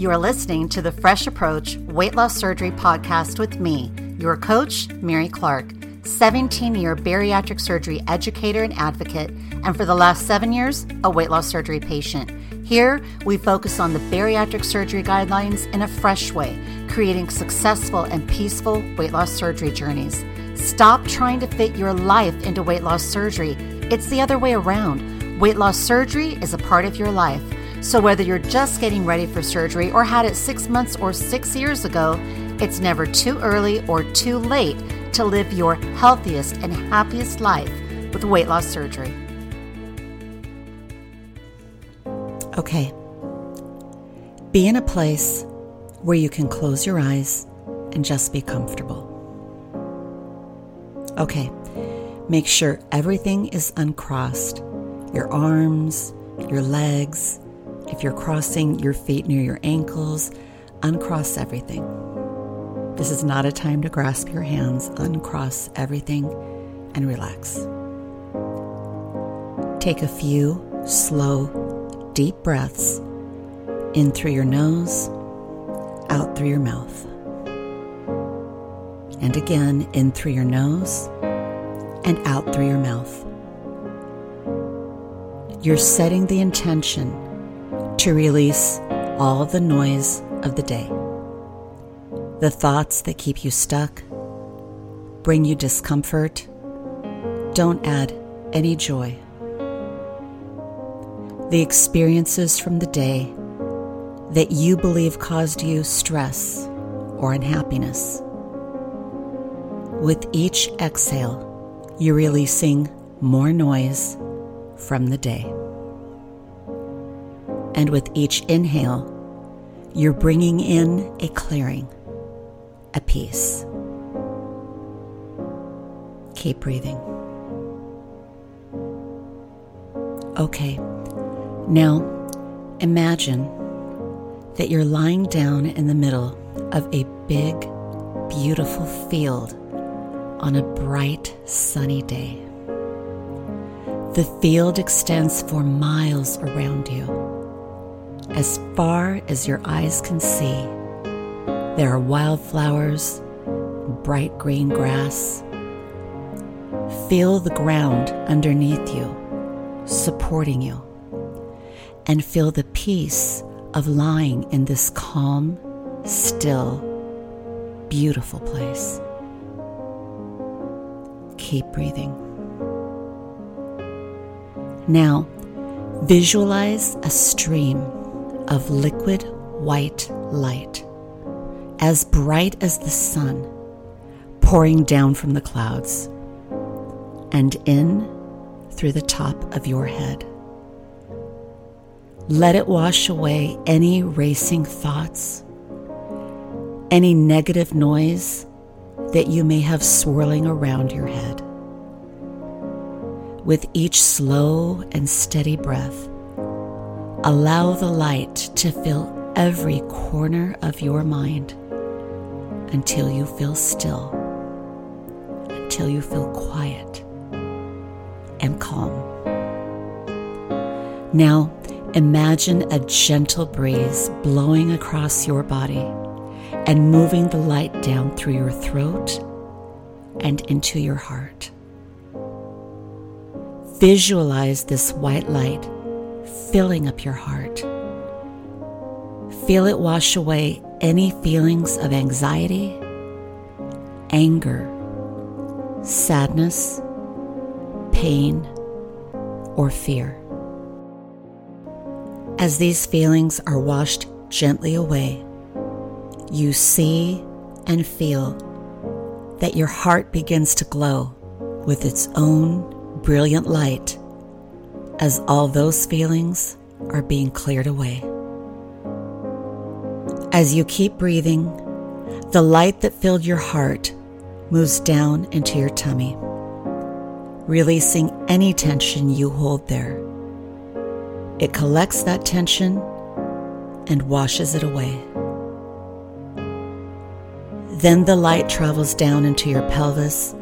You are listening to the Fresh Approach Weight Loss Surgery podcast with me, your coach, Mary Clark, 17 year bariatric surgery educator and advocate, and for the last seven years, a weight loss surgery patient. Here, we focus on the bariatric surgery guidelines in a fresh way, creating successful and peaceful weight loss surgery journeys. Stop trying to fit your life into weight loss surgery. It's the other way around. Weight loss surgery is a part of your life. So, whether you're just getting ready for surgery or had it six months or six years ago, it's never too early or too late to live your healthiest and happiest life with weight loss surgery. Okay. Be in a place where you can close your eyes and just be comfortable. Okay. Make sure everything is uncrossed your arms, your legs, if you're crossing your feet near your ankles, uncross everything. This is not a time to grasp your hands. Uncross everything and relax. Take a few slow, deep breaths in through your nose, out through your mouth. And again, in through your nose and out through your mouth. You're setting the intention to release all the noise of the day. The thoughts that keep you stuck, bring you discomfort, don't add any joy. The experiences from the day that you believe caused you stress or unhappiness. With each exhale, you're releasing more noise from the day. And with each inhale, you're bringing in a clearing, a peace. Keep breathing. Okay, now imagine that you're lying down in the middle of a big, beautiful field on a bright, sunny day. The field extends for miles around you as far as your eyes can see, there are wildflowers, bright green grass. Feel the ground underneath you, supporting you, and feel the peace of lying in this calm, still, beautiful place. Keep breathing. Now, visualize a stream of liquid white light, as bright as the sun, pouring down from the clouds and in through the top of your head. Let it wash away any racing thoughts, any negative noise that you may have swirling around your head. With each slow and steady breath, Allow the light to fill every corner of your mind until you feel still, until you feel quiet and calm. Now, imagine a gentle breeze blowing across your body and moving the light down through your throat and into your heart. Visualize this white light filling up your heart. Feel it wash away any feelings of anxiety, anger, sadness, pain, or fear. As these feelings are washed gently away, you see and feel that your heart begins to glow with its own brilliant light as all those feelings are being cleared away. As you keep breathing, the light that filled your heart moves down into your tummy, releasing any tension you hold there. It collects that tension and washes it away. Then the light travels down into your pelvis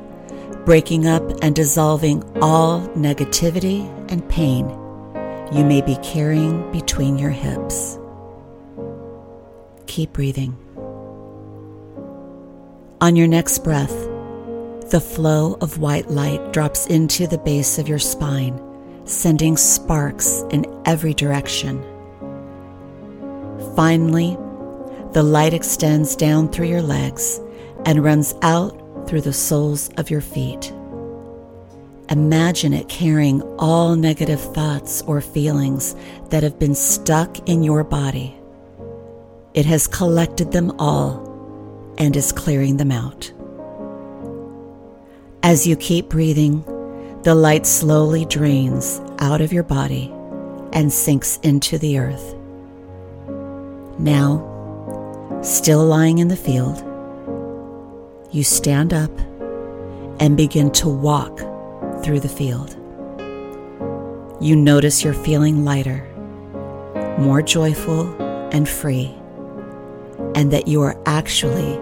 breaking up and dissolving all negativity and pain you may be carrying between your hips. keep breathing. On your next breath, the flow of white light drops into the base of your spine, sending sparks in every direction. Finally, the light extends down through your legs and runs out through the soles of your feet. Imagine it carrying all negative thoughts or feelings that have been stuck in your body. It has collected them all and is clearing them out. As you keep breathing, the light slowly drains out of your body and sinks into the earth. Now, still lying in the field, you stand up and begin to walk through the field. You notice you're feeling lighter, more joyful and free, and that you are actually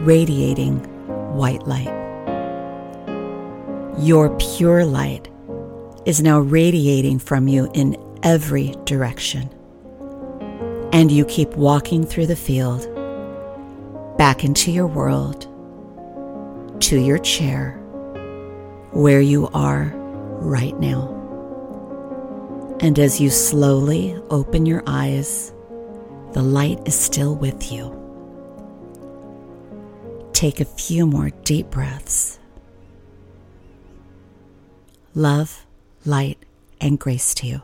radiating white light. Your pure light is now radiating from you in every direction. And you keep walking through the field, back into your world, to your chair, where you are right now. And as you slowly open your eyes, the light is still with you. Take a few more deep breaths. Love, light, and grace to you.